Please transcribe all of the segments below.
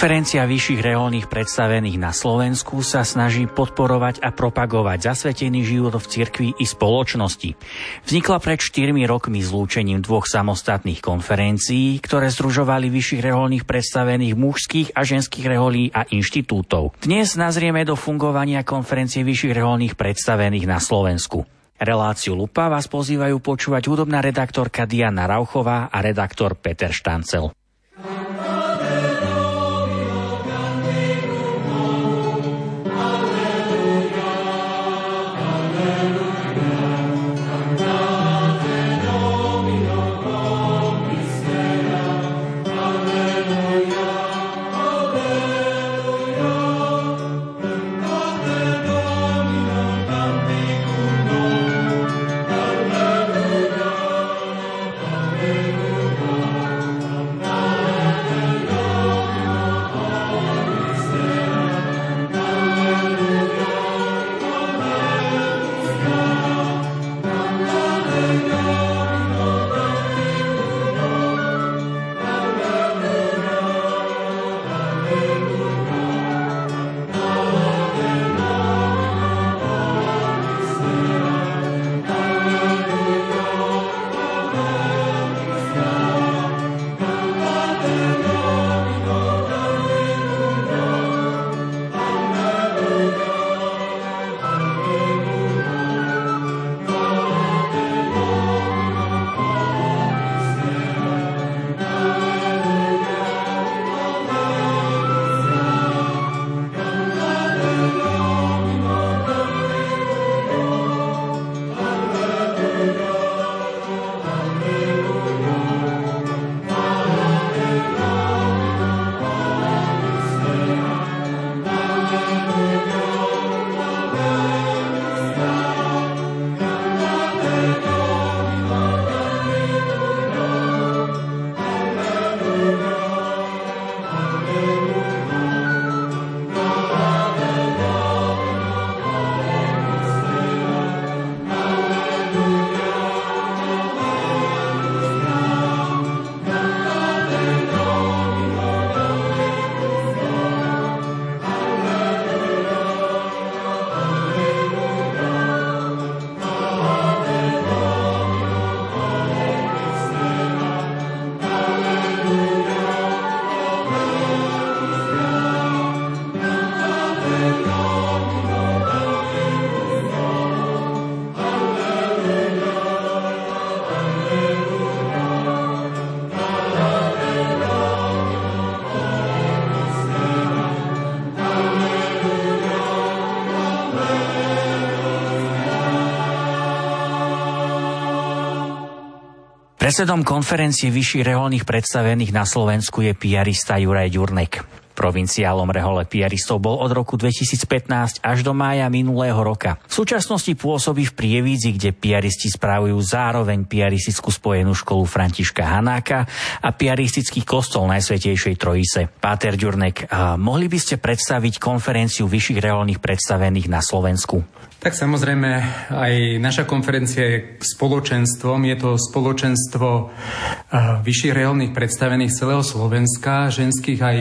Konferencia vyšších reholných predstavených na Slovensku sa snaží podporovať a propagovať zasvetený život v cirkvi i spoločnosti. Vznikla pred 4 rokmi zlúčením dvoch samostatných konferencií, ktoré združovali vyšších reholných predstavených mužských a ženských reholí a inštitútov. Dnes nazrieme do fungovania konferencie vyšších reholných predstavených na Slovensku. Reláciu Lupa vás pozývajú počúvať hudobná redaktorka Diana Rauchová a redaktor Peter Štancel. Predsedom konferencie vyšších reholných predstavených na Slovensku je piarista Juraj Ďurnek. Provinciálom rehole piaristov bol od roku 2015 až do mája minulého roka. V súčasnosti pôsobí v Prievidzi, kde piaristi správujú zároveň piaristickú spojenú školu Františka Hanáka a piaristický kostol Najsvetejšej Trojice. Páter Ďurnek, mohli by ste predstaviť konferenciu vyšších reholných predstavených na Slovensku? Tak samozrejme, aj naša konferencia je spoločenstvom. Je to spoločenstvo eh, vyšších reálnych predstavených celého Slovenska, ženských aj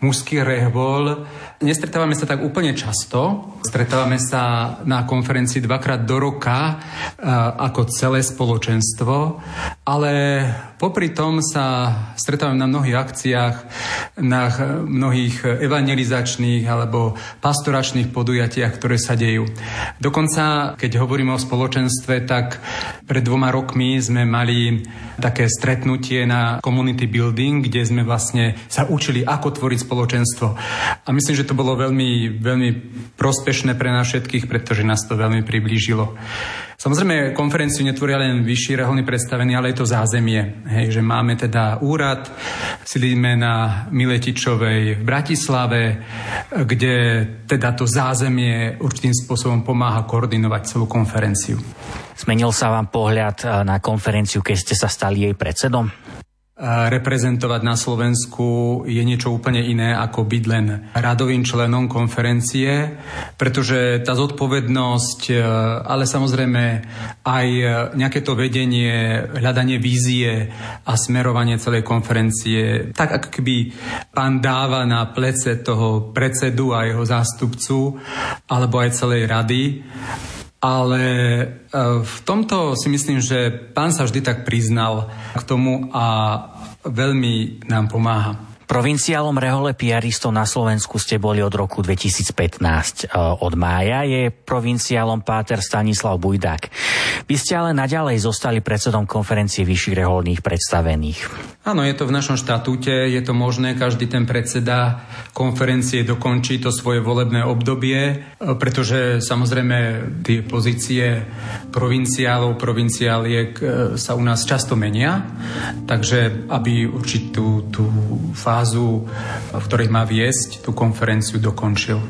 mužských rehbol. Nestretávame sa tak úplne často. Stretávame sa na konferencii dvakrát do roka eh, ako celé spoločenstvo, ale popri tom sa stretávame na mnohých akciách, na mnohých evangelizačných alebo pastoračných podujatiach, ktoré sa dejú. Dokonca, keď hovoríme o spoločenstve, tak pred dvoma rokmi sme mali také stretnutie na community building, kde sme vlastne sa učili, ako tvoriť spoločenstvo. A myslím, že to bolo veľmi, veľmi prospešné pre nás všetkých, pretože nás to veľmi priblížilo. Samozrejme, konferenciu netvoria len vyšší reholní predstavení, ale je to zázemie. Hej, že máme teda úrad, sídlíme na Miletičovej v Bratislave, kde teda to zázemie určitým spôsobom pomáha koordinovať celú konferenciu. Zmenil sa vám pohľad na konferenciu, keď ste sa stali jej predsedom? Reprezentovať na Slovensku je niečo úplne iné ako byť len radovým členom konferencie, pretože tá zodpovednosť, e, ale samozrejme aj nejaké to vedenie, hľadanie vízie a smerovanie celej konferencie, tak ako keby pán dáva na plece toho predsedu a jeho zástupcu, alebo aj celej rady. Ale e, v tomto si myslím, že pán sa vždy tak priznal k tomu a veľmi nám pomáha. Provinciálom rehole piaristov na Slovensku ste boli od roku 2015. E, od mája je provinciálom páter Stanislav Bujdák. Vy ste ale naďalej zostali predsedom konferencie vyšších reholných predstavených. Áno, je to v našom štatúte, je to možné, každý ten predseda konferencie dokončí to svoje volebné obdobie, e, pretože samozrejme tie pozície provinciálov, provinciáliek e, sa u nás často menia, takže aby určitú tú fázu fázu, v ktorej má viesť tú konferenciu, dokončil.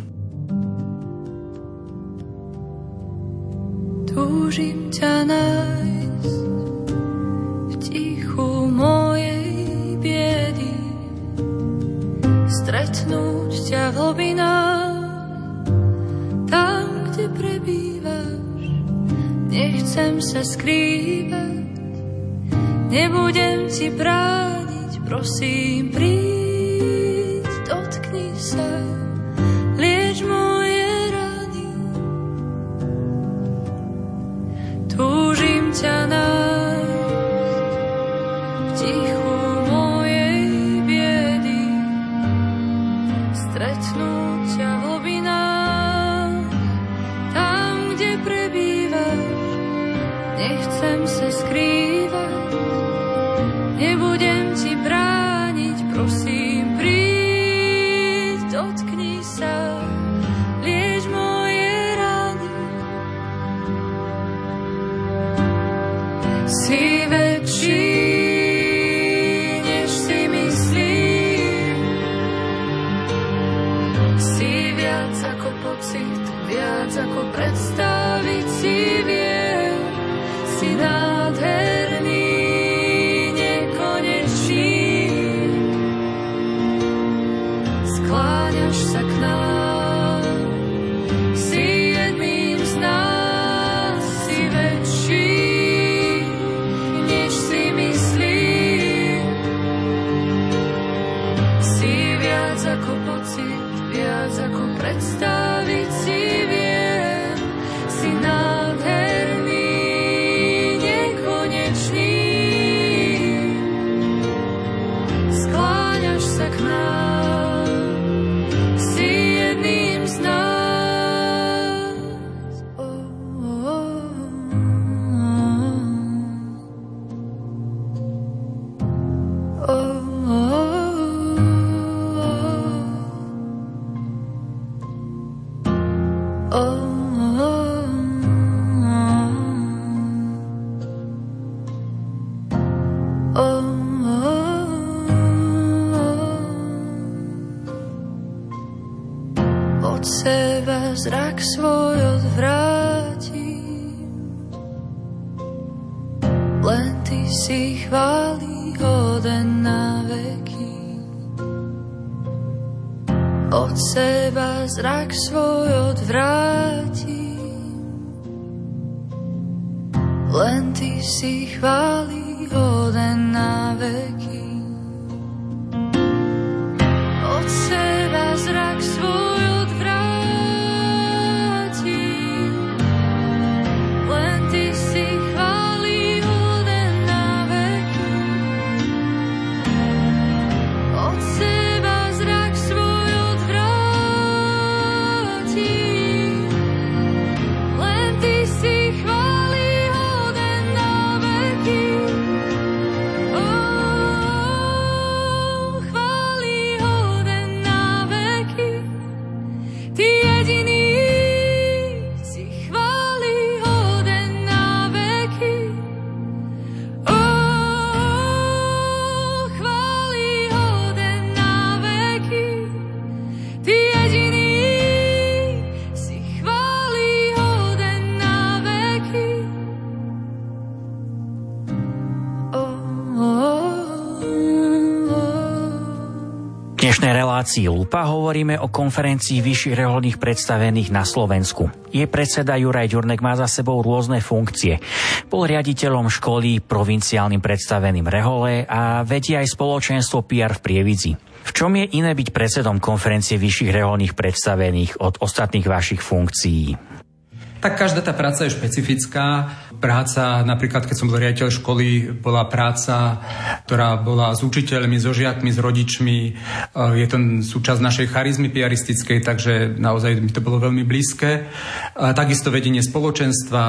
Túžim ťa nájsť v tichu mojej biedy, stretnúť ťa v hlbinách, tam, kde prebývaš. Nechcem sa skrývať, nebudem ti brániť, prosím, príď. dnešnej let's start. so relácii Lupa hovoríme o konferencii vyšších reholných predstavených na Slovensku. Je predseda Juraj Ďurnek má za sebou rôzne funkcie. Bol riaditeľom školy provinciálnym predstaveným rehole a vedie aj spoločenstvo PR v Prievidzi. V čom je iné byť predsedom konferencie vyšších reholných predstavených od ostatných vašich funkcií? Tak každá tá práca je špecifická. Práca, napríklad keď som bol riaditeľ školy, bola práca, ktorá bola s učiteľmi, so žiakmi, s rodičmi. E, je to súčasť našej charizmy piaristickej, takže naozaj mi to bolo veľmi blízke. Takisto vedenie spoločenstva,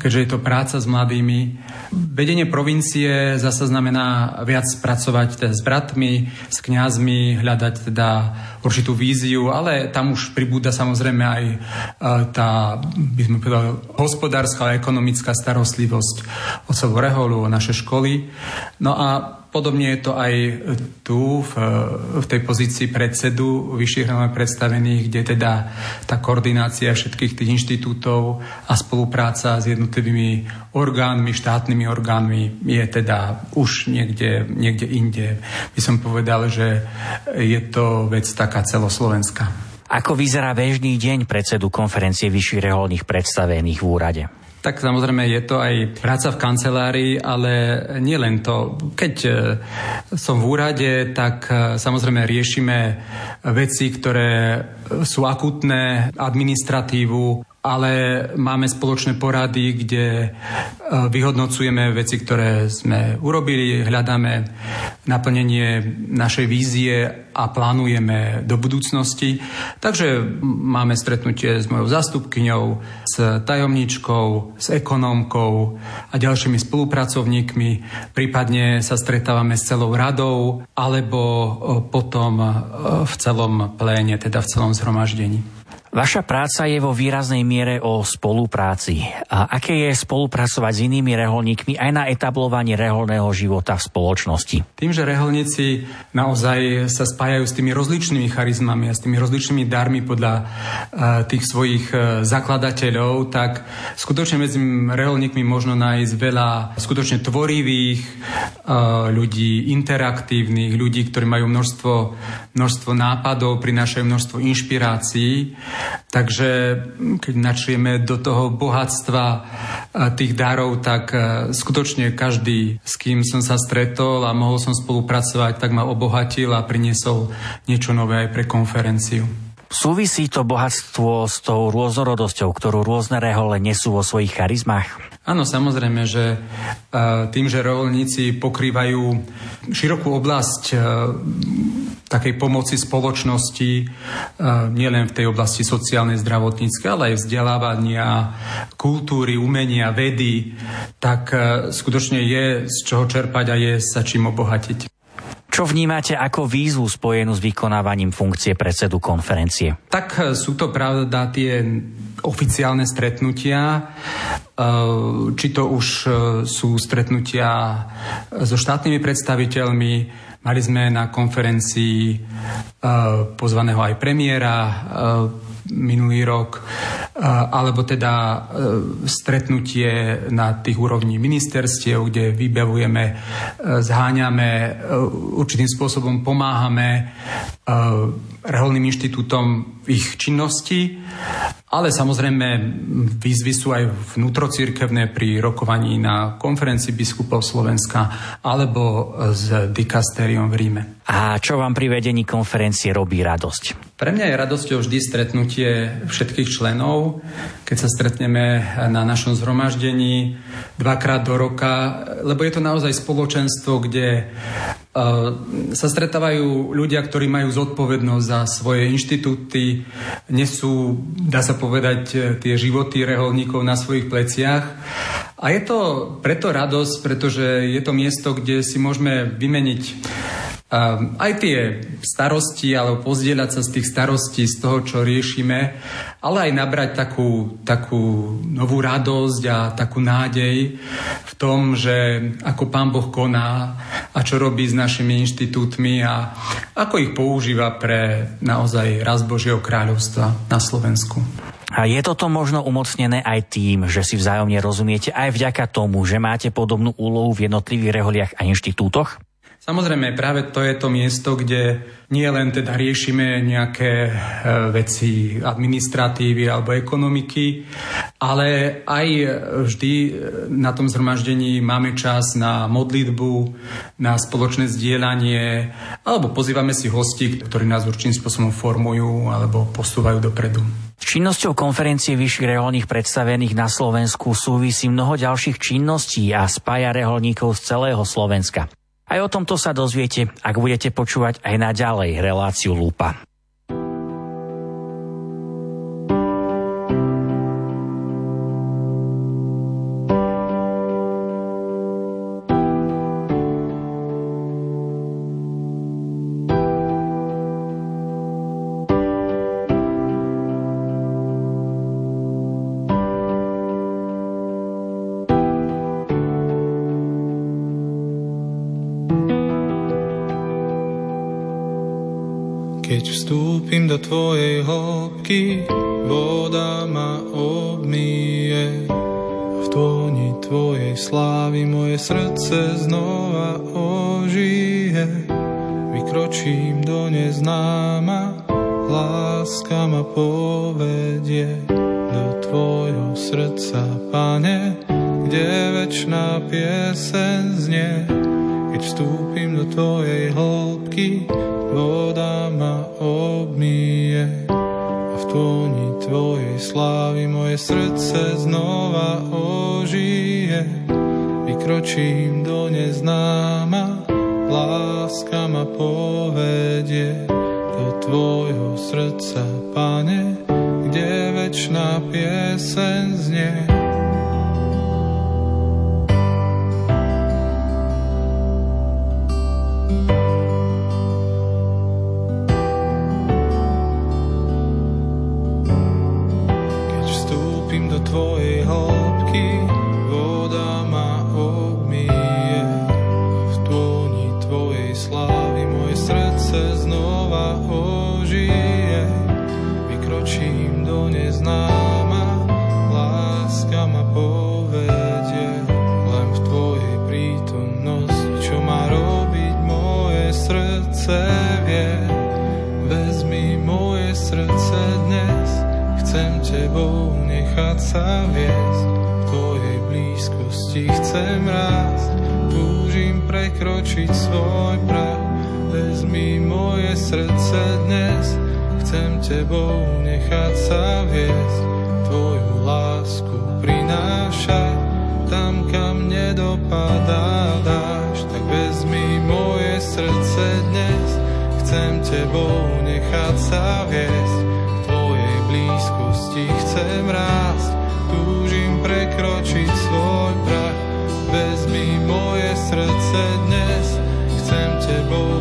keďže je to práca s mladými. Vedenie provincie zase znamená viac pracovať teda s bratmi, s kňazmi, hľadať teda určitú víziu, ale tam už pribúda samozrejme aj e, tá by sme povedali, hospodárska a ekonomická starostlivosť o celú reholu, o naše školy. No a podobne je to aj tu, v, v tej pozícii predsedu vyšších predstavených, kde teda tá koordinácia všetkých tých inštitútov a spolupráca s jednotlivými orgánmi, štátnymi orgánmi je teda už niekde, niekde inde. By som povedal, že je to vec taká celoslovenská. Ako vyzerá bežný deň predsedu konferencie vyšších reholných predstavených v úrade? Tak samozrejme je to aj práca v kancelárii, ale nie len to. Keď e, som v úrade, tak e, samozrejme riešime veci, ktoré sú akutné, administratívu, ale máme spoločné porady, kde e, vyhodnocujeme veci, ktoré sme urobili, hľadáme naplnenie našej vízie a plánujeme do budúcnosti. Takže máme stretnutie s mojou zastupkyňou, s tajomničkou, s ekonómkou a ďalšími spolupracovníkmi. Prípadne sa stretávame s celou radou alebo e, potom e, v celom pléne, teda v celom zhromaždení. Vaša práca je vo výraznej miere o spolupráci. A aké je spolupracovať s inými reholníkmi aj na etablovanie reholného života v spoločnosti? Tým, že reholníci naozaj sa spájajú s tými rozličnými charizmami a s tými rozličnými darmi podľa uh, tých svojich uh, zakladateľov, tak skutočne medzi reholníkmi možno nájsť veľa skutočne tvorivých uh, ľudí, interaktívnych ľudí, ktorí majú množstvo, množstvo nápadov, prinášajú množstvo inšpirácií Takže keď načrieme do toho bohatstva tých darov, tak skutočne každý, s kým som sa stretol a mohol som spolupracovať, tak ma obohatil a priniesol niečo nové aj pre konferenciu. Súvisí to bohatstvo s tou rôznorodosťou, ktorú rôzne rehole nesú vo svojich charizmách? Áno, samozrejme, že tým, že reholníci pokrývajú širokú oblasť takej pomoci spoločnosti, nielen v tej oblasti sociálnej, zdravotníckej, ale aj vzdelávania, kultúry, umenia, vedy, tak skutočne je z čoho čerpať a je sa čím obohatiť. Čo vnímate ako výzvu spojenú s vykonávaním funkcie predsedu konferencie? Tak e, sú to pravda tie oficiálne stretnutia, e, či to už e, sú stretnutia so štátnymi predstaviteľmi, Mali sme na konferencii pozvaného aj premiéra minulý rok, alebo teda stretnutie na tých úrovní ministerstiev, kde vybavujeme, zháňame, určitým spôsobom pomáhame reholným inštitútom ich činnosti, ale samozrejme výzvy sú aj vnútrocirkevné pri rokovaní na konferencii biskupov Slovenska alebo s dikastériom v Ríme. A čo vám pri vedení konferencie robí radosť? Pre mňa je radosťou vždy stretnutie všetkých členov, keď sa stretneme na našom zhromaždení dvakrát do roka, lebo je to naozaj spoločenstvo, kde sa stretávajú ľudia, ktorí majú zodpovednosť za svoje inštitúty, nesú, dá sa povedať, tie životy reholníkov na svojich pleciach. A je to preto radosť, pretože je to miesto, kde si môžeme vymeniť aj tie starosti, alebo pozdieľať sa z tých starostí, z toho, čo riešime, ale aj nabrať takú, takú novú radosť a takú nádej v tom, že ako Pán Boh koná a čo robí s našimi inštitútmi a ako ich používa pre naozaj raz Božieho kráľovstva na Slovensku. A je toto možno umocnené aj tým, že si vzájomne rozumiete aj vďaka tomu, že máte podobnú úlohu v jednotlivých reholiach a inštitútoch? Samozrejme, práve to je to miesto, kde nie len teda riešime nejaké e, veci administratívy alebo ekonomiky, ale aj vždy e, na tom zhromaždení máme čas na modlitbu, na spoločné zdieľanie, alebo pozývame si hosti, ktorí nás určitým spôsobom formujú alebo posúvajú dopredu. Činnosťou konferencie vyšších reholných predstavených na Slovensku súvisí mnoho ďalších činností a spája reholníkov z celého Slovenska. Aj o tomto sa dozviete, ak budete počúvať aj naďalej reláciu Lupa. prikročím do neznáma, láska ma povedie do tvojho srdca, pane, kde večná pieseň znie. sa viesť, v Tvojej blízkosti. Chcem rásť, túžim prekročiť svoj prach, vezmi moje srdce dnes, chcem Tebou nechať sa viesť, Tvoju lásku prinášať, tam kam nedopadá dáš, tak vezmi moje srdce dnes, chcem Tebou nechať sa viesť, blízkosti chcem rásť prekročiť svoj prach. Vezmi moje srdce dnes, chcem tebou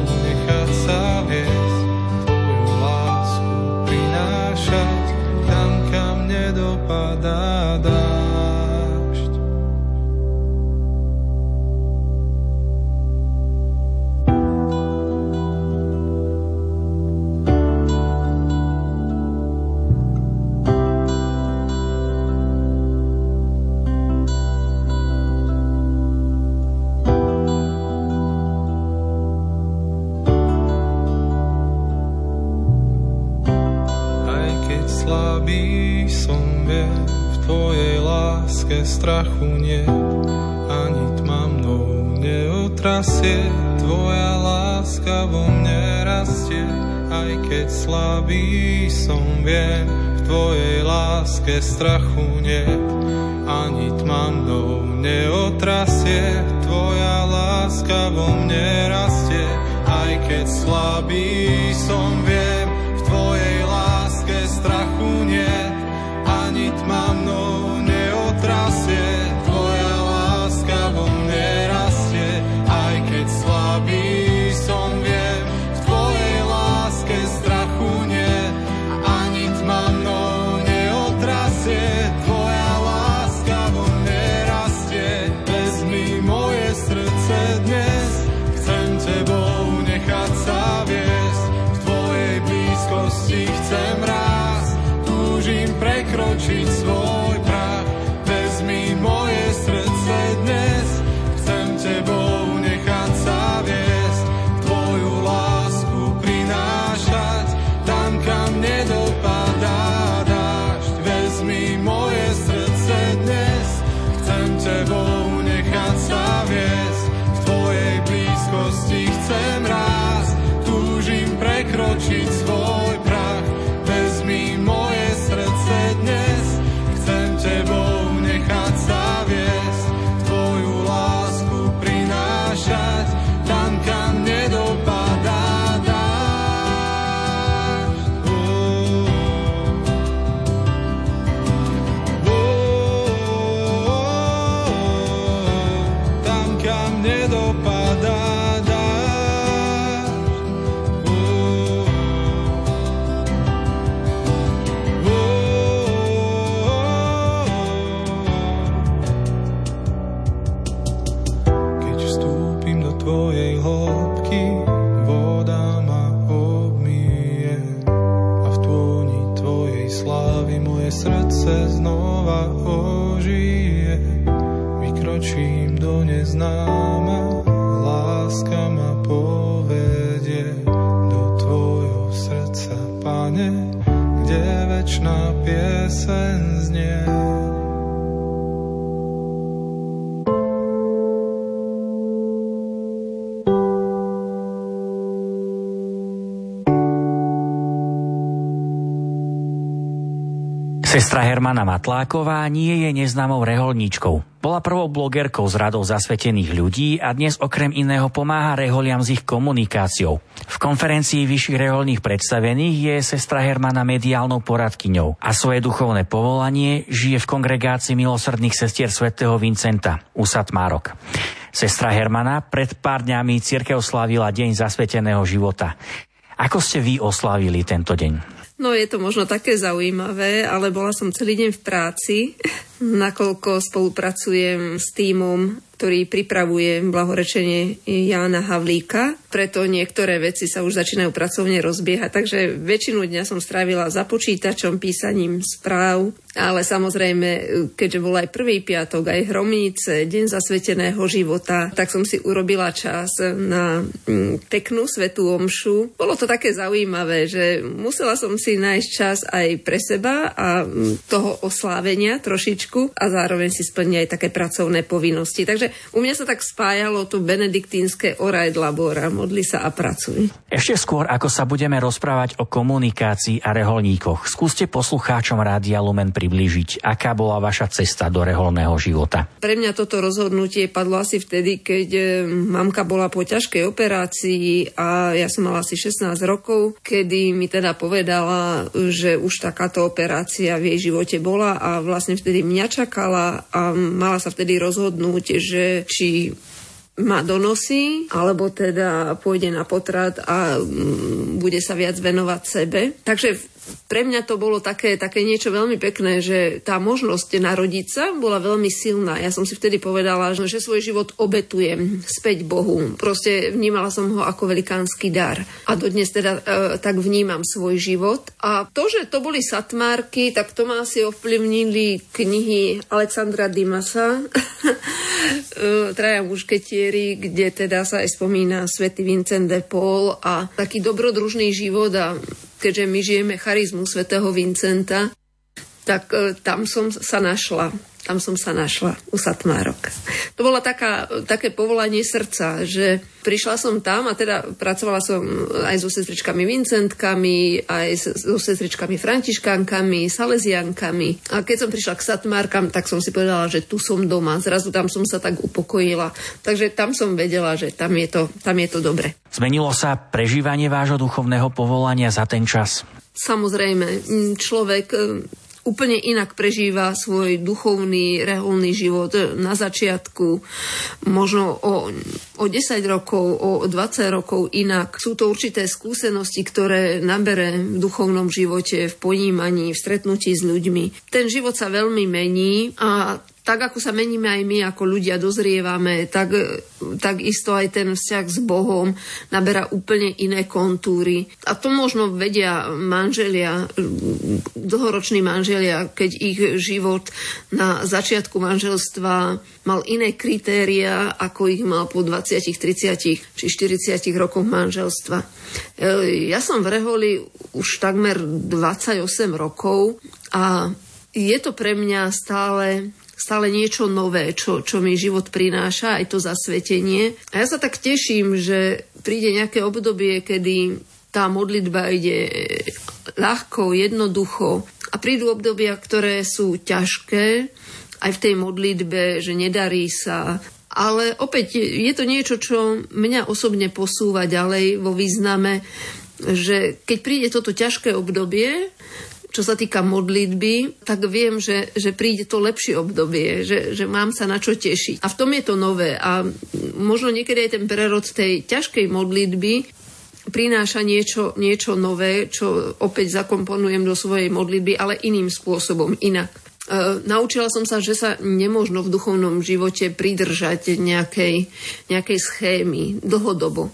strachu nie, ani tma mnou neotrasie. Tvoja láska vo mne rastie, aj keď slabý som, viem, v Tvojej láske strachu nie, ani tma mnou neotrasie. Tvoja láska vo mne rastie, aj keď slabý som, viem, v Tvojej láske strachu nie, ani tma mnou Hermana Matláková nie je neznámou reholníčkou. Bola prvou blogerkou z radou zasvetených ľudí a dnes okrem iného pomáha reholiam s ich komunikáciou. V konferencii vyšších reholných predstavených je sestra Hermana mediálnou poradkyňou a svoje duchovné povolanie žije v kongregácii milosrdných sestier svätého Vincenta, Usat Márok. Sestra Hermana pred pár dňami církev slávila Deň zasveteného života. Ako ste vy oslávili tento deň? No je to možno také zaujímavé, ale bola som celý deň v práci, nakoľko spolupracujem s týmom ktorý pripravuje blahorečenie Jána Havlíka. Preto niektoré veci sa už začínajú pracovne rozbiehať. Takže väčšinu dňa som strávila za počítačom, písaním správ. Ale samozrejme, keďže bol aj prvý piatok, aj hromnice, deň zasveteného života, tak som si urobila čas na mm, peknú svetú omšu. Bolo to také zaujímavé, že musela som si nájsť čas aj pre seba a mm, toho oslávenia trošičku a zároveň si splniť aj také pracovné povinnosti. Takže u mňa sa tak spájalo to benediktínske oraj labora, modli sa a pracuj. Ešte skôr, ako sa budeme rozprávať o komunikácii a reholníkoch, skúste poslucháčom Rádia Lumen priblížiť, aká bola vaša cesta do reholného života. Pre mňa toto rozhodnutie padlo asi vtedy, keď e, mamka bola po ťažkej operácii a ja som mala asi 16 rokov, kedy mi teda povedala, že už takáto operácia v jej živote bola a vlastne vtedy mňa čakala a mala sa vtedy rozhodnúť, že či ma donosí, alebo teda pôjde na potrat a mm, bude sa viac venovať sebe. Takže pre mňa to bolo také, také niečo veľmi pekné, že tá možnosť narodiť sa bola veľmi silná. Ja som si vtedy povedala, že svoj život obetujem späť Bohu. Proste vnímala som ho ako velikánsky dar. A dodnes teda e, tak vnímam svoj život. A to, že to boli satmárky, tak to ma asi ovplyvnili knihy Alexandra Dimasa, e, Traja mušketieri, kde teda sa aj spomína svätý Vincent de Paul a taký dobrodružný život a keďže my žijeme charizmu svätého Vincenta, tak e, tam som sa našla. Tam som sa našla u Satmárok. To bolo taká, také povolanie srdca, že prišla som tam a teda pracovala som aj so sestričkami Vincentkami, aj so sestričkami Františkánkami, Salesiankami. A keď som prišla k Satmárkam, tak som si povedala, že tu som doma. Zrazu tam som sa tak upokojila. Takže tam som vedela, že tam je to, tam je to dobre. Zmenilo sa prežívanie vášho duchovného povolania za ten čas? Samozrejme, človek úplne inak prežíva svoj duchovný, reholný život na začiatku, možno o, o 10 rokov, o 20 rokov inak. Sú to určité skúsenosti, ktoré nabere v duchovnom živote, v ponímaní, v stretnutí s ľuďmi. Ten život sa veľmi mení a tak ako sa meníme aj my, ako ľudia dozrievame, tak, tak isto aj ten vzťah s Bohom naberá úplne iné kontúry. A to možno vedia manželia, dlhoroční manželia, keď ich život na začiatku manželstva mal iné kritéria, ako ich mal po 20, 30 či 40 rokoch manželstva. E, ja som v Reholi už takmer 28 rokov a je to pre mňa stále stále niečo nové, čo, čo mi život prináša, aj to zasvetenie. A ja sa tak teším, že príde nejaké obdobie, kedy tá modlitba ide ľahko, jednoducho a prídu obdobia, ktoré sú ťažké, aj v tej modlitbe, že nedarí sa, ale opäť je to niečo, čo mňa osobne posúva ďalej vo význame, že keď príde toto ťažké obdobie, čo sa týka modlitby, tak viem, že, že príde to lepšie obdobie, že, že mám sa na čo tešiť. A v tom je to nové. A možno niekedy aj ten prerod tej ťažkej modlitby prináša niečo, niečo nové, čo opäť zakomponujem do svojej modlitby, ale iným spôsobom, inak. E, naučila som sa, že sa nemôžno v duchovnom živote pridržať nejakej, nejakej schémy dlhodobo.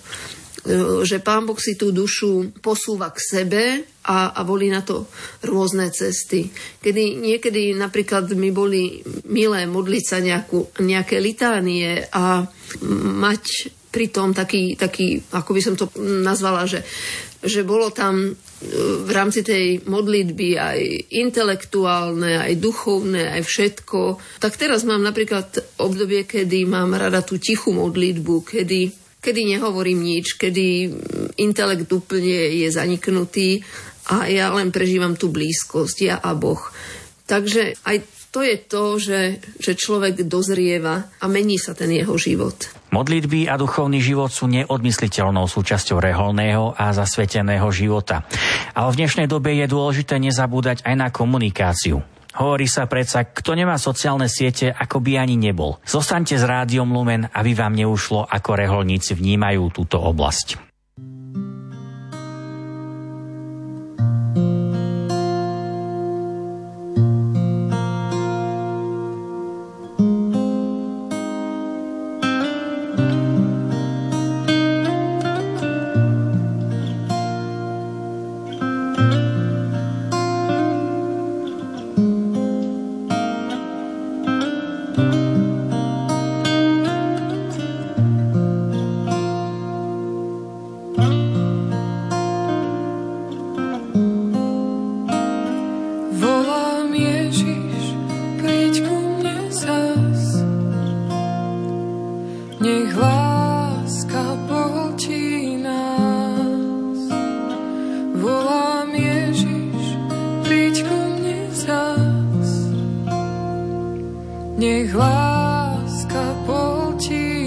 E, že pán Boh si tú dušu posúva k sebe a, a boli na to rôzne cesty. Kedy niekedy napríklad mi boli milé modliť sa nejakú, nejaké litánie a mať pritom taký, taký, ako by som to nazvala, že, že bolo tam e, v rámci tej modlitby aj intelektuálne, aj duchovné, aj všetko. Tak teraz mám napríklad obdobie, kedy mám rada tú tichú modlitbu, kedy kedy nehovorím nič, kedy intelekt úplne je zaniknutý a ja len prežívam tú blízkosť, ja a Boh. Takže aj to je to, že, že človek dozrieva a mení sa ten jeho život. Modlitby a duchovný život sú neodmysliteľnou súčasťou reholného a zasveteného života. Ale v dnešnej dobe je dôležité nezabúdať aj na komunikáciu. Hovorí sa predsa, kto nemá sociálne siete, ako by ani nebol. Zostaňte s rádiom Lumen, aby vám neušlo, ako reholníci vnímajú túto oblasť. Srdce tvorí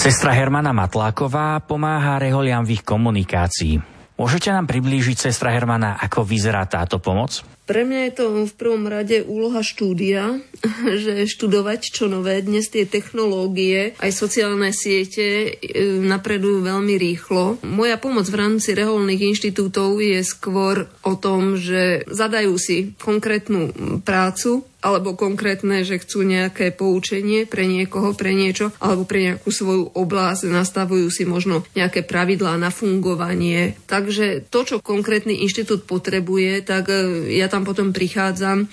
Sestra Hermana Matláková pomáha reholiam v ich komunikácii. Môžete nám priblížiť, sestra Hermana, ako vyzerá táto pomoc? Pre mňa je to v prvom rade úloha štúdia, že študovať čo nové. Dnes tie technológie, aj sociálne siete e, napredujú veľmi rýchlo. Moja pomoc v rámci reholných inštitútov je skôr o tom, že zadajú si konkrétnu prácu, alebo konkrétne, že chcú nejaké poučenie pre niekoho, pre niečo, alebo pre nejakú svoju oblasť, nastavujú si možno nejaké pravidlá na fungovanie. Takže to, čo konkrétny inštitút potrebuje, tak e, ja tam potom prichádzam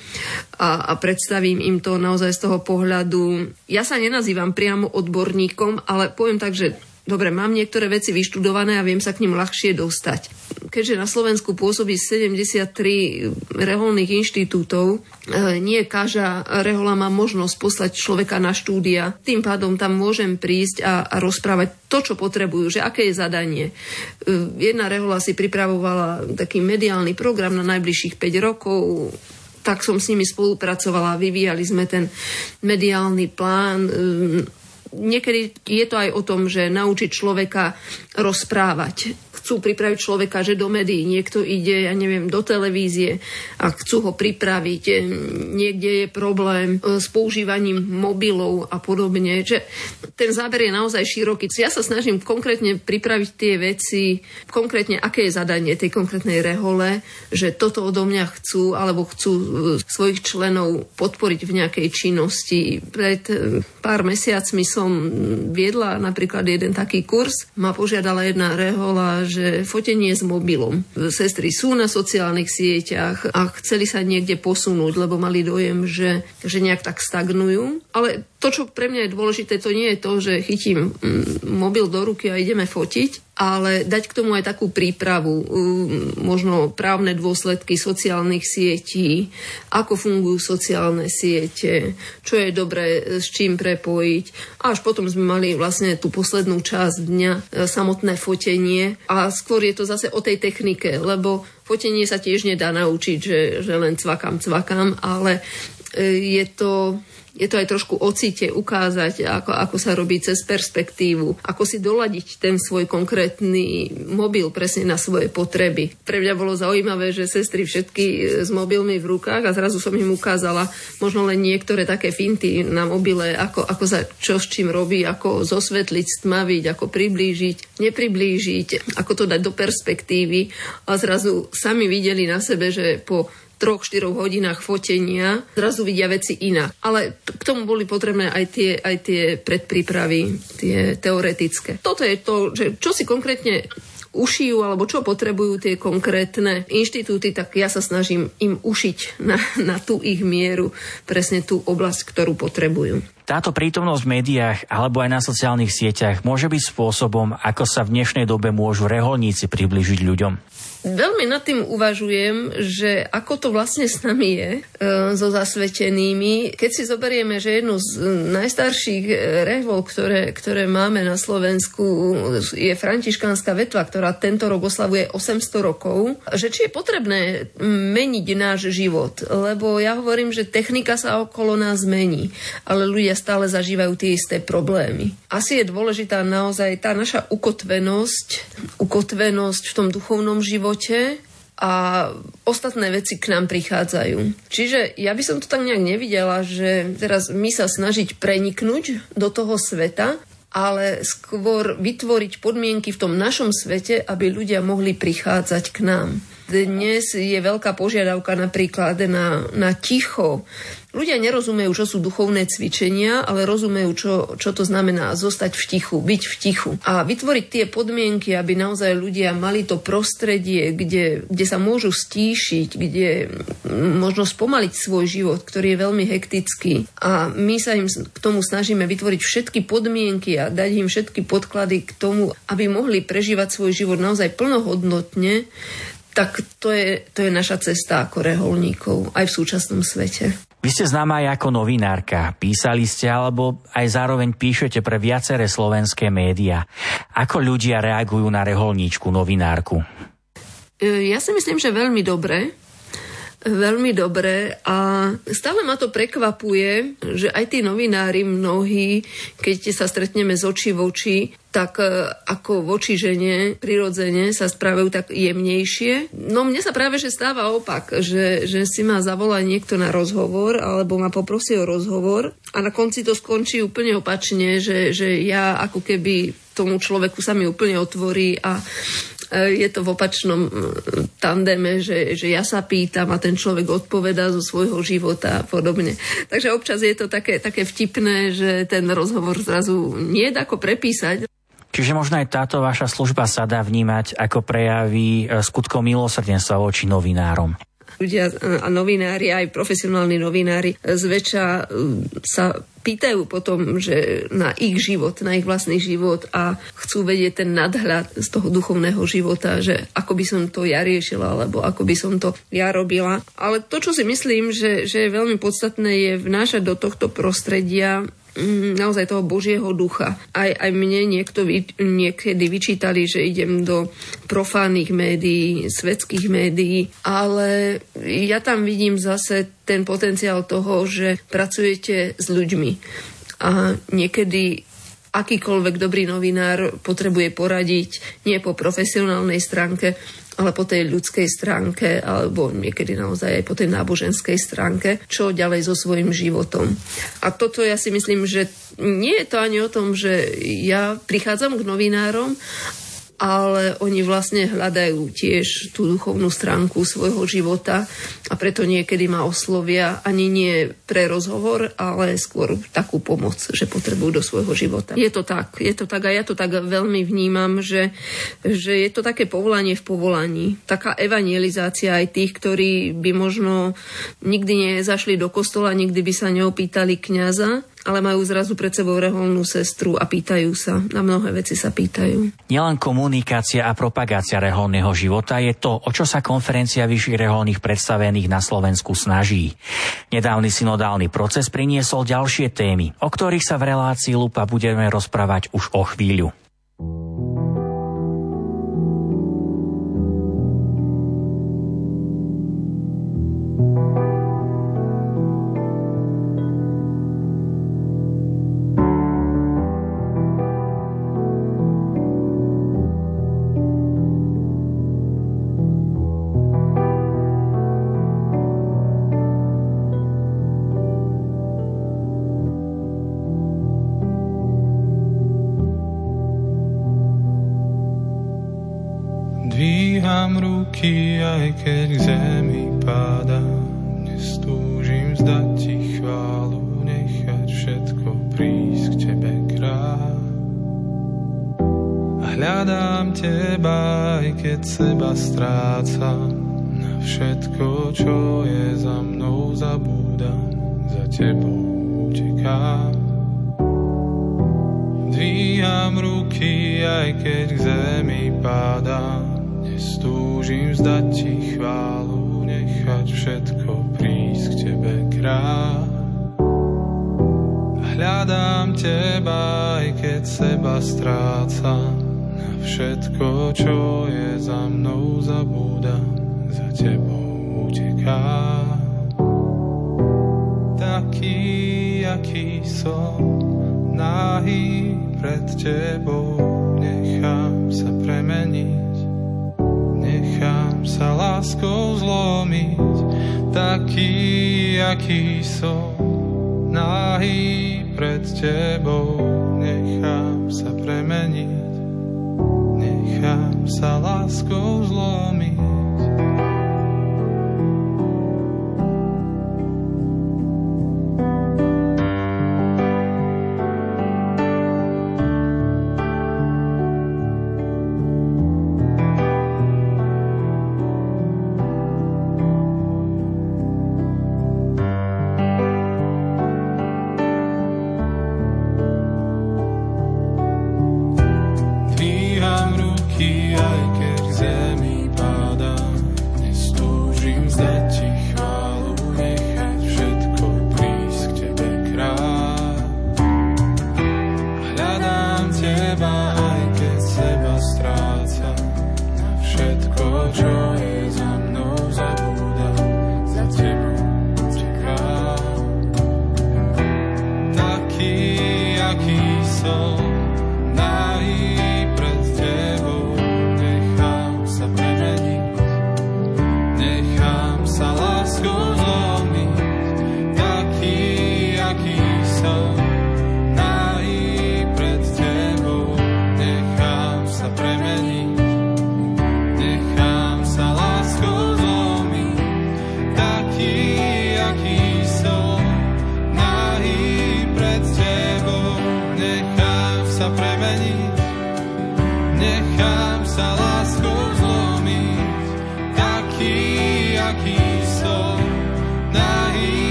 a, a predstavím im to naozaj z toho pohľadu. Ja sa nenazývam priamo odborníkom, ale poviem tak, že dobre, mám niektoré veci vyštudované a viem sa k ním ľahšie dostať. Keďže na Slovensku pôsobí 73 reholných inštitútov, e, nie každá rehola má možnosť poslať človeka na štúdia. Tým pádom tam môžem prísť a, a rozprávať to, čo potrebujú, že aké je zadanie. E, jedna rehola si pripravovala taký mediálny program na najbližších 5 rokov, tak som s nimi spolupracovala, vyvíjali sme ten mediálny plán, e, niekedy je to aj o tom, že naučiť človeka rozprávať chcú pripraviť človeka, že do médií niekto ide, ja neviem, do televízie a chcú ho pripraviť. Niekde je problém e, s používaním mobilov a podobne. Že ten záber je naozaj široký. Ja sa snažím konkrétne pripraviť tie veci, konkrétne aké je zadanie tej konkrétnej rehole, že toto odo mňa chcú alebo chcú e, svojich členov podporiť v nejakej činnosti. Pred e, pár mesiacmi som viedla napríklad jeden taký kurz. Ma požiadala jedna rehola, že fotenie s mobilom. Sestry sú na sociálnych sieťach a chceli sa niekde posunúť, lebo mali dojem, že, že nejak tak stagnujú. Ale to, čo pre mňa je dôležité, to nie je to, že chytím mm, mobil do ruky a ideme fotiť, ale dať k tomu aj takú prípravu, mm, možno právne dôsledky sociálnych sietí, ako fungujú sociálne siete, čo je dobré s čím prepojiť. A až potom sme mali vlastne tú poslednú časť dňa, e, samotné fotenie. A skôr je to zase o tej technike, lebo fotenie sa tiež nedá naučiť, že, že len cvakám, cvakám, ale je to je to aj trošku ocite ukázať, ako, ako sa robí cez perspektívu, ako si doladiť ten svoj konkrétny mobil presne na svoje potreby. Pre mňa bolo zaujímavé, že sestry všetky s mobilmi v rukách a zrazu som im ukázala možno len niektoré také finty na mobile, ako, ako sa čo s čím robí, ako zosvetliť, stmaviť, ako priblížiť, nepriblížiť, ako to dať do perspektívy a zrazu sami videli na sebe, že po troch, štyroch hodinách fotenia zrazu vidia veci inak. Ale k tomu boli potrebné aj tie, aj tie predprípravy, tie teoretické. Toto je to, že čo si konkrétne ušijú alebo čo potrebujú tie konkrétne inštitúty, tak ja sa snažím im ušiť na, na tú ich mieru presne tú oblasť, ktorú potrebujú. Táto prítomnosť v médiách alebo aj na sociálnych sieťach môže byť spôsobom, ako sa v dnešnej dobe môžu reholníci približiť ľuďom. Veľmi nad tým uvažujem, že ako to vlastne s nami je e, so zasvetenými. Keď si zoberieme, že jednu z najstarších e, rehvol, ktoré, ktoré máme na Slovensku, je františkánska vetva, ktorá tento rok oslavuje 800 rokov, že či je potrebné meniť náš život. Lebo ja hovorím, že technika sa okolo nás mení, ale ľudia stále zažívajú tie isté problémy. Asi je dôležitá naozaj tá naša ukotvenosť, ukotvenosť v tom duchovnom živote, živote a ostatné veci k nám prichádzajú. Čiže ja by som to tak nejak nevidela, že teraz my sa snažiť preniknúť do toho sveta, ale skôr vytvoriť podmienky v tom našom svete, aby ľudia mohli prichádzať k nám. Dnes je veľká požiadavka napríklad na, na ticho. Ľudia nerozumejú, čo sú duchovné cvičenia, ale rozumejú, čo, čo to znamená zostať v tichu, byť v tichu. A vytvoriť tie podmienky, aby naozaj ľudia mali to prostredie, kde, kde sa môžu stíšiť, kde možno spomaliť svoj život, ktorý je veľmi hektický. A my sa im k tomu snažíme vytvoriť všetky podmienky a dať im všetky podklady k tomu, aby mohli prežívať svoj život naozaj plnohodnotne, tak to je, to je naša cesta ako reholníkov aj v súčasnom svete. Vy ste známa aj ako novinárka. Písali ste alebo aj zároveň píšete pre viaceré slovenské médiá. Ako ľudia reagujú na reholníčku, novinárku? E, ja si myslím, že veľmi dobre veľmi dobre a stále ma to prekvapuje, že aj tí novinári mnohí, keď sa stretneme z očí v oči, tak e, ako voči žene prirodzene sa správajú tak jemnejšie. No mne sa práve že stáva opak, že, že si ma zavolá niekto na rozhovor alebo ma poprosí o rozhovor a na konci to skončí úplne opačne, že, že ja ako keby tomu človeku sa mi úplne otvorí a je to v opačnom tandeme, že, že ja sa pýtam a ten človek odpovedá zo svojho života a podobne. Takže občas je to také, také vtipné, že ten rozhovor zrazu nie je ako prepísať. Čiže možno aj táto vaša služba sa dá vnímať ako prejavy e, skutkov milosrdenstva voči novinárom ľudia a novinári, aj profesionálni novinári zväčša e, sa pýtajú potom, že na ich život, na ich vlastný život a chcú vedieť ten nadhľad z toho duchovného života, že ako by som to ja riešila, alebo ako by som to ja robila. Ale to, čo si myslím, že, že je veľmi podstatné, je vnášať do tohto prostredia Mm, naozaj toho Božieho ducha. Aj, aj mne niekto vy, niekedy vyčítali, že idem do profánnych médií, svetských médií, ale ja tam vidím zase ten potenciál toho, že pracujete s ľuďmi. A niekedy akýkoľvek dobrý novinár potrebuje poradiť nie po profesionálnej stránke, ale po tej ľudskej stránke, alebo niekedy naozaj aj po tej náboženskej stránke, čo ďalej so svojím životom. A toto ja si myslím, že nie je to ani o tom, že ja prichádzam k novinárom, ale oni vlastne hľadajú tiež tú duchovnú stránku svojho života a preto niekedy ma oslovia ani nie pre rozhovor, ale skôr takú pomoc, že potrebujú do svojho života. Je to tak, je to tak a ja to tak veľmi vnímam, že, že je to také povolanie v povolaní. Taká evangelizácia aj tých, ktorí by možno nikdy nezašli do kostola, nikdy by sa neopýtali kňaza, ale majú zrazu pred sebou reholnú sestru a pýtajú sa. Na mnohé veci sa pýtajú. Nielen komunikácia a propagácia reholného života je to, o čo sa konferencia vyšších reholných predstavených na Slovensku snaží. Nedávny synodálny proces priniesol ďalšie témy, o ktorých sa v relácii Lupa budeme rozprávať už o chvíľu. Ruky, aj keď k zemi páda. Nestúžim zdať ti chválu, nechať všetko prísť k tebe krát. A hľadám teba, aj keď seba strácam. Na všetko, čo je za mnou, zabúdam, za tebou utekám. Dvíham ruky, aj keď k zemi pádam Stúžim vzdať ti chválu, nechať všetko prísť k tebe krát. Hľadám teba, aj keď seba strácam. Na všetko, čo je za mnou, zabúdam, za tebou utekám. Taký, aký som, nahý pred tebou, nechám sa premeniť nechám sa láskou zlomiť, taký, aký som, nahý pred tebou, nechám sa premeniť, nechám sa láskou zlomiť.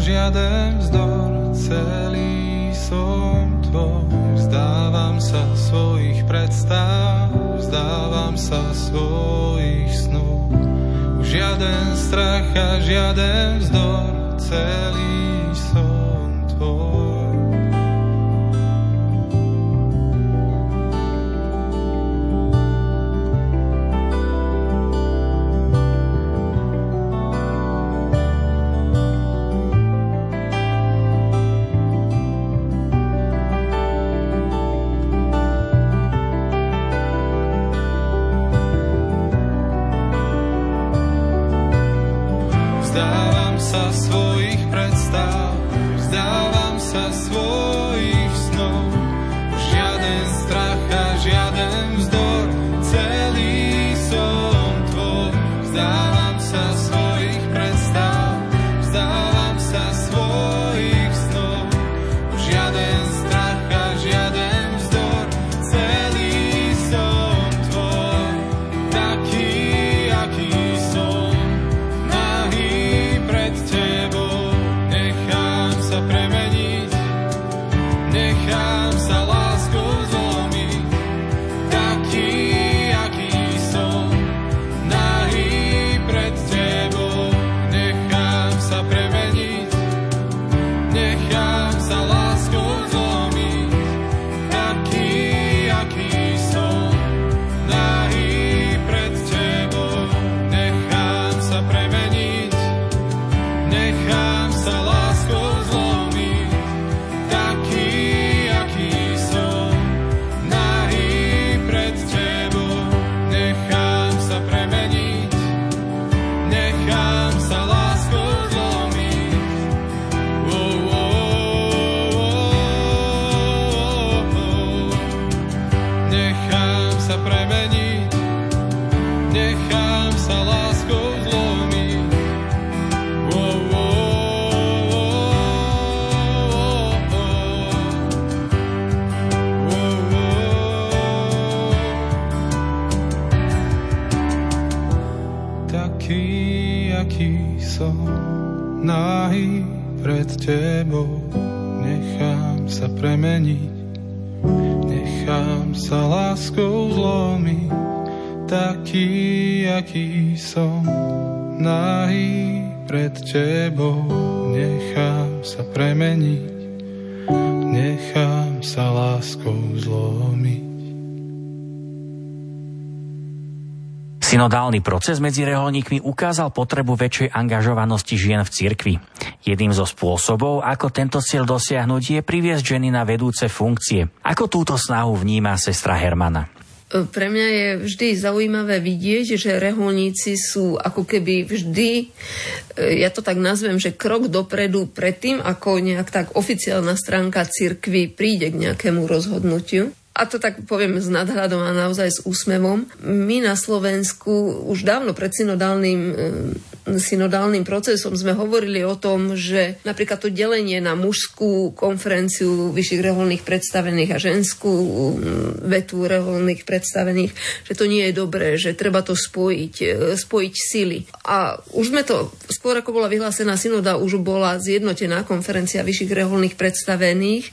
žiaden vzdor, celý som tvoj. Vzdávam sa svojich predstav, vzdávam sa svojich snov. Žiaden strach a žiaden vzdor, celý som tvoj. Pred tebou, nechám sa premeniť, nechám sa láskou zlomiť. Synodálny proces medzi reholníkmi ukázal potrebu väčšej angažovanosti žien v cirkvi. Jedným zo spôsobov, ako tento cieľ dosiahnuť, je priviesť ženy na vedúce funkcie. Ako túto snahu vníma sestra Hermana? Pre mňa je vždy zaujímavé vidieť, že reholníci sú ako keby vždy, e, ja to tak nazvem, že krok dopredu predtým, ako nejak tak oficiálna stránka cirkvy príde k nejakému rozhodnutiu. A to tak poviem s nadhľadom a naozaj s úsmevom, my na Slovensku už dávno pred synodálnym synodálnym procesom sme hovorili o tom, že napríklad to delenie na mužskú konferenciu vyšších reholných predstavených a ženskú mm, vetu reholných predstavených, že to nie je dobré, že treba to spojiť, e, spojiť sily. A už sme to, skôr ako bola vyhlásená synoda, už bola zjednotená konferencia vyšších reholných predstavených,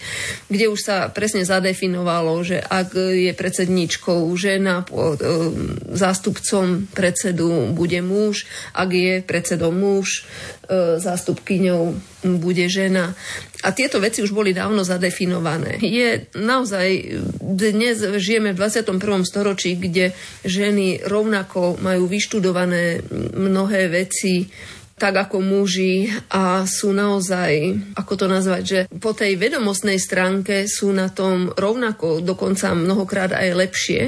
kde už sa presne zadefinovalo, že ak je predsedničkou žena, e, zástupcom predsedu bude muž, ak je predsedom muž, e, zástupkyňou bude žena. A tieto veci už boli dávno zadefinované. Je naozaj, dnes žijeme v 21. storočí, kde ženy rovnako majú vyštudované mnohé veci, tak ako muži a sú naozaj, ako to nazvať, že po tej vedomostnej stránke sú na tom rovnako, dokonca mnohokrát aj lepšie.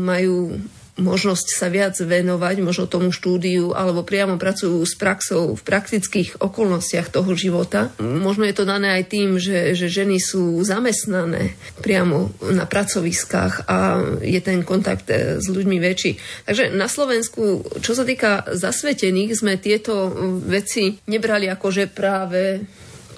Majú možnosť sa viac venovať možno tomu štúdiu alebo priamo pracujú s praxou v praktických okolnostiach toho života. Možno je to dané aj tým, že, že ženy sú zamestnané priamo na pracoviskách a je ten kontakt e, s ľuďmi väčší. Takže na Slovensku, čo sa týka zasvetených, sme tieto veci nebrali ako, že práve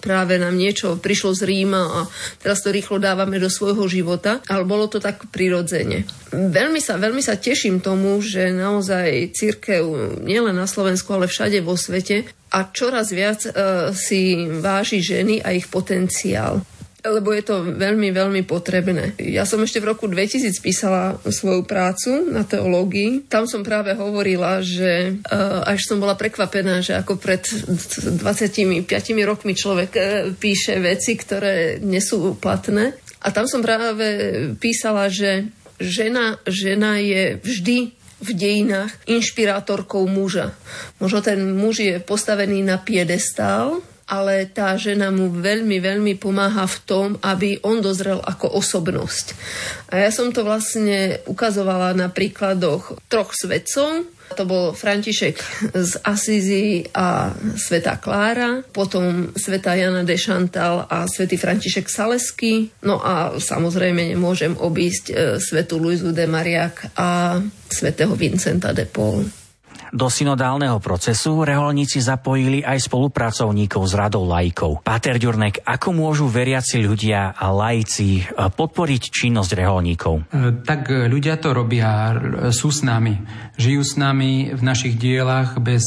práve nám niečo prišlo z Ríma a teraz to rýchlo dávame do svojho života, ale bolo to tak prirodzene. Veľmi sa, veľmi sa teším tomu, že naozaj církev nielen na Slovensku, ale všade vo svete a čoraz viac uh, si váži ženy a ich potenciál lebo je to veľmi, veľmi potrebné. Ja som ešte v roku 2000 písala svoju prácu na teológii. Tam som práve hovorila, že uh, až som bola prekvapená, že ako pred 25 rokmi človek uh, píše veci, ktoré nie sú platné. A tam som práve písala, že žena, žena je vždy v dejinách inšpirátorkou muža. Možno ten muž je postavený na piedestál, ale tá žena mu veľmi, veľmi pomáha v tom, aby on dozrel ako osobnosť. A ja som to vlastne ukazovala na príkladoch troch svedcov, to bol František z Asízy a Sveta Klára, potom Sveta Jana de Chantal a Svetý František Salesky. No a samozrejme nemôžem obísť e, Svetu Luizu de Mariak a Svetého Vincenta de Paul. Do synodálneho procesu reholníci zapojili aj spolupracovníkov z radou laikov. Páter Ďurnek, ako môžu veriaci ľudia a laici e, podporiť činnosť reholníkov? E, tak ľudia to robia, sú s nami. Žijú s nami v našich dielach. Bez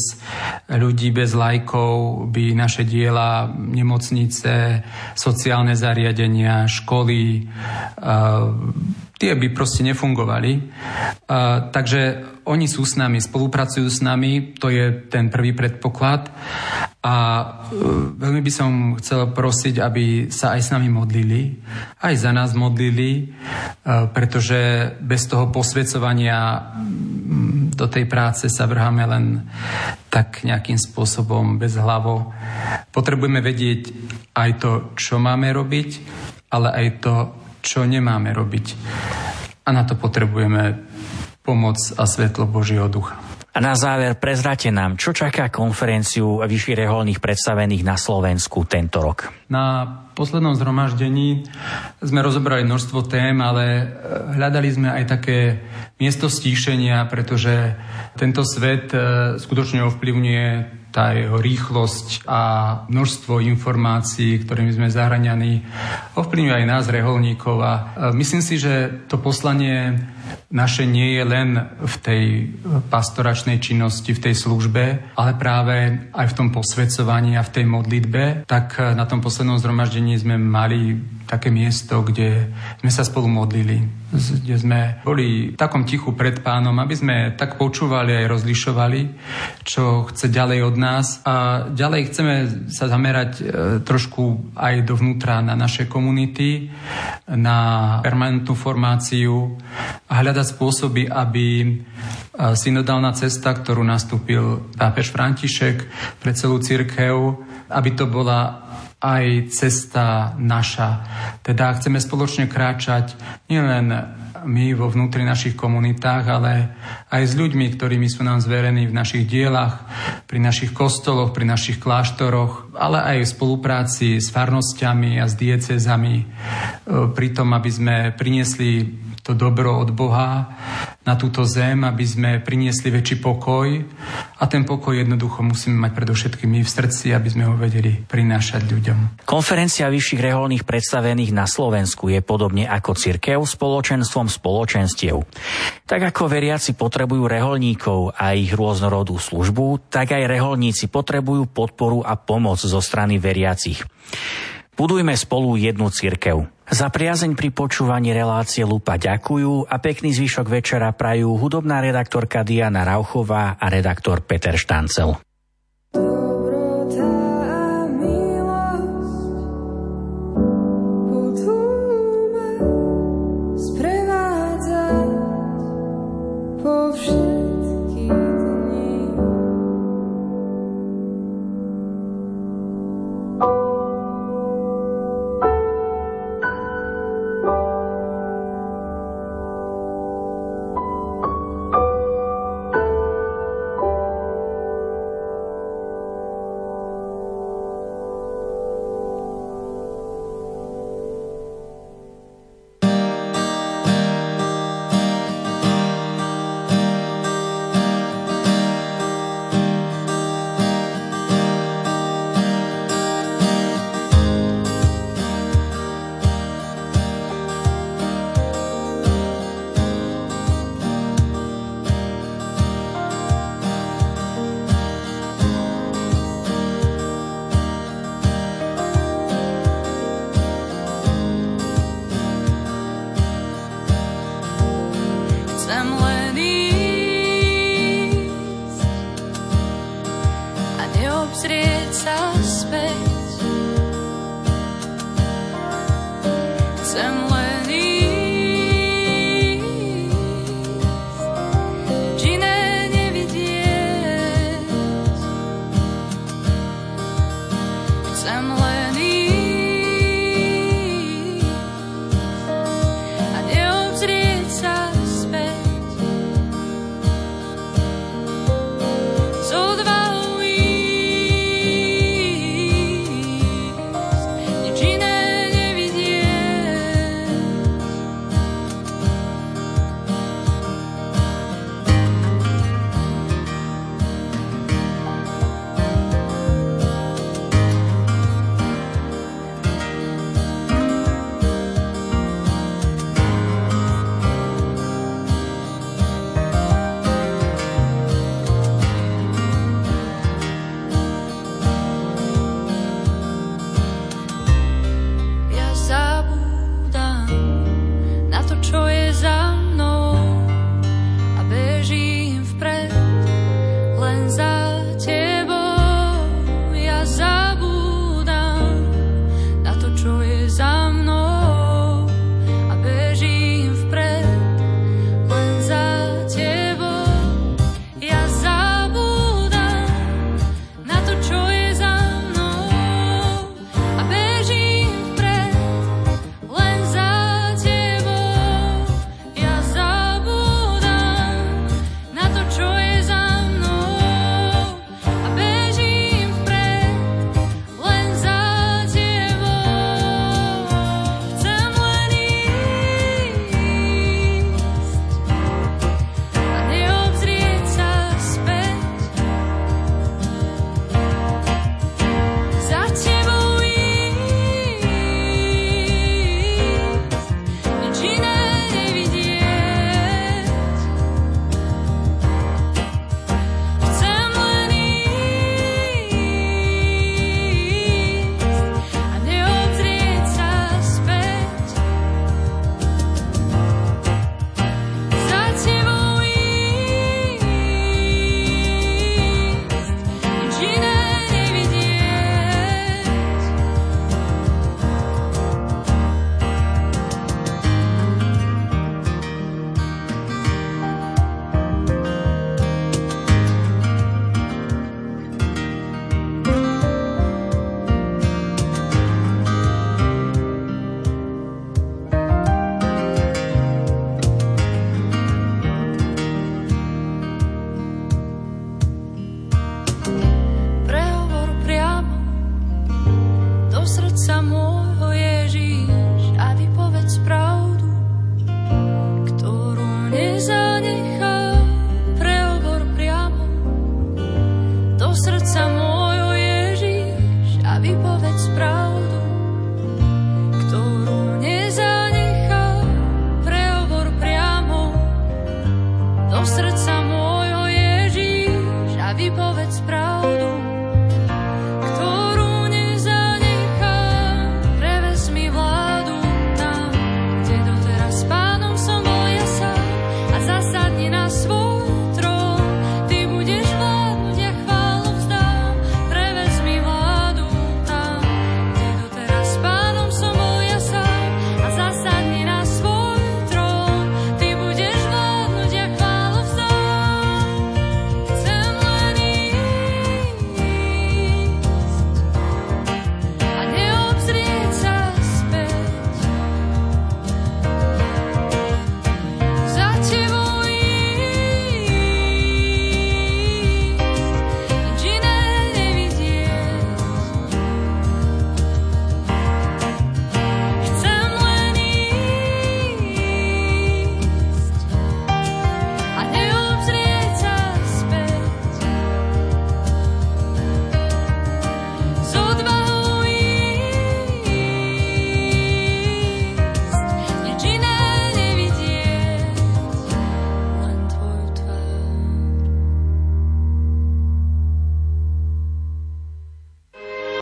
ľudí, bez lajkov by naše diela, nemocnice, sociálne zariadenia, školy, e, tie by proste nefungovali. Uh, takže oni sú s nami, spolupracujú s nami, to je ten prvý predpoklad. A uh, veľmi by som chcel prosiť, aby sa aj s nami modlili, aj za nás modlili, uh, pretože bez toho posvedcovania mm, do tej práce sa vrháme len tak nejakým spôsobom bez hlavo. Potrebujeme vedieť aj to, čo máme robiť, ale aj to, čo nemáme robiť. A na to potrebujeme pomoc a svetlo Božieho ducha. A na záver prezrate nám, čo čaká konferenciu vyšších reholných predstavených na Slovensku tento rok. Na poslednom zhromaždení sme rozobrali množstvo tém, ale e, hľadali sme aj také miesto stíšenia, pretože tento svet e, skutočne ovplyvňuje tá jeho rýchlosť a množstvo informácií, ktorými sme zahraňaní, ovplyvňuje aj nás, reholníkov. A myslím si, že to poslanie naše nie je len v tej pastoračnej činnosti, v tej službe, ale práve aj v tom posvedcovaní a v tej modlitbe, tak na tom poslednom zhromaždení sme mali také miesto, kde sme sa spolu modlili, kde sme boli v takom tichu pred pánom, aby sme tak počúvali aj rozlišovali, čo chce ďalej od nás. A ďalej chceme sa zamerať e, trošku aj dovnútra na naše komunity, na permanentnú formáciu a hľadať spôsoby, aby synodálna cesta, ktorú nastúpil pápež František pre celú církev, aby to bola aj cesta naša. Teda chceme spoločne kráčať nielen my vo vnútri našich komunitách, ale aj s ľuďmi, ktorými sú nám zverení v našich dielach, pri našich kostoloch, pri našich kláštoroch, ale aj v spolupráci s farnosťami a s diecezami, e, pri tom, aby sme priniesli to dobro od Boha na túto zem, aby sme priniesli väčší pokoj. A ten pokoj jednoducho musíme mať predovšetkým my v srdci, aby sme ho vedeli prinášať ľuďom. Konferencia vyšších reholných predstavených na Slovensku je podobne ako cirkev spoločenstvom spoločenstiev. Tak ako veriaci potrebujú reholníkov a ich rôznorodú službu, tak aj reholníci potrebujú podporu a pomoc zo strany veriacich. Budujme spolu jednu cirkev. Za priazeň pri počúvaní relácie Lupa ďakujú a pekný zvyšok večera prajú hudobná redaktorka Diana Rauchová a redaktor Peter Štancel.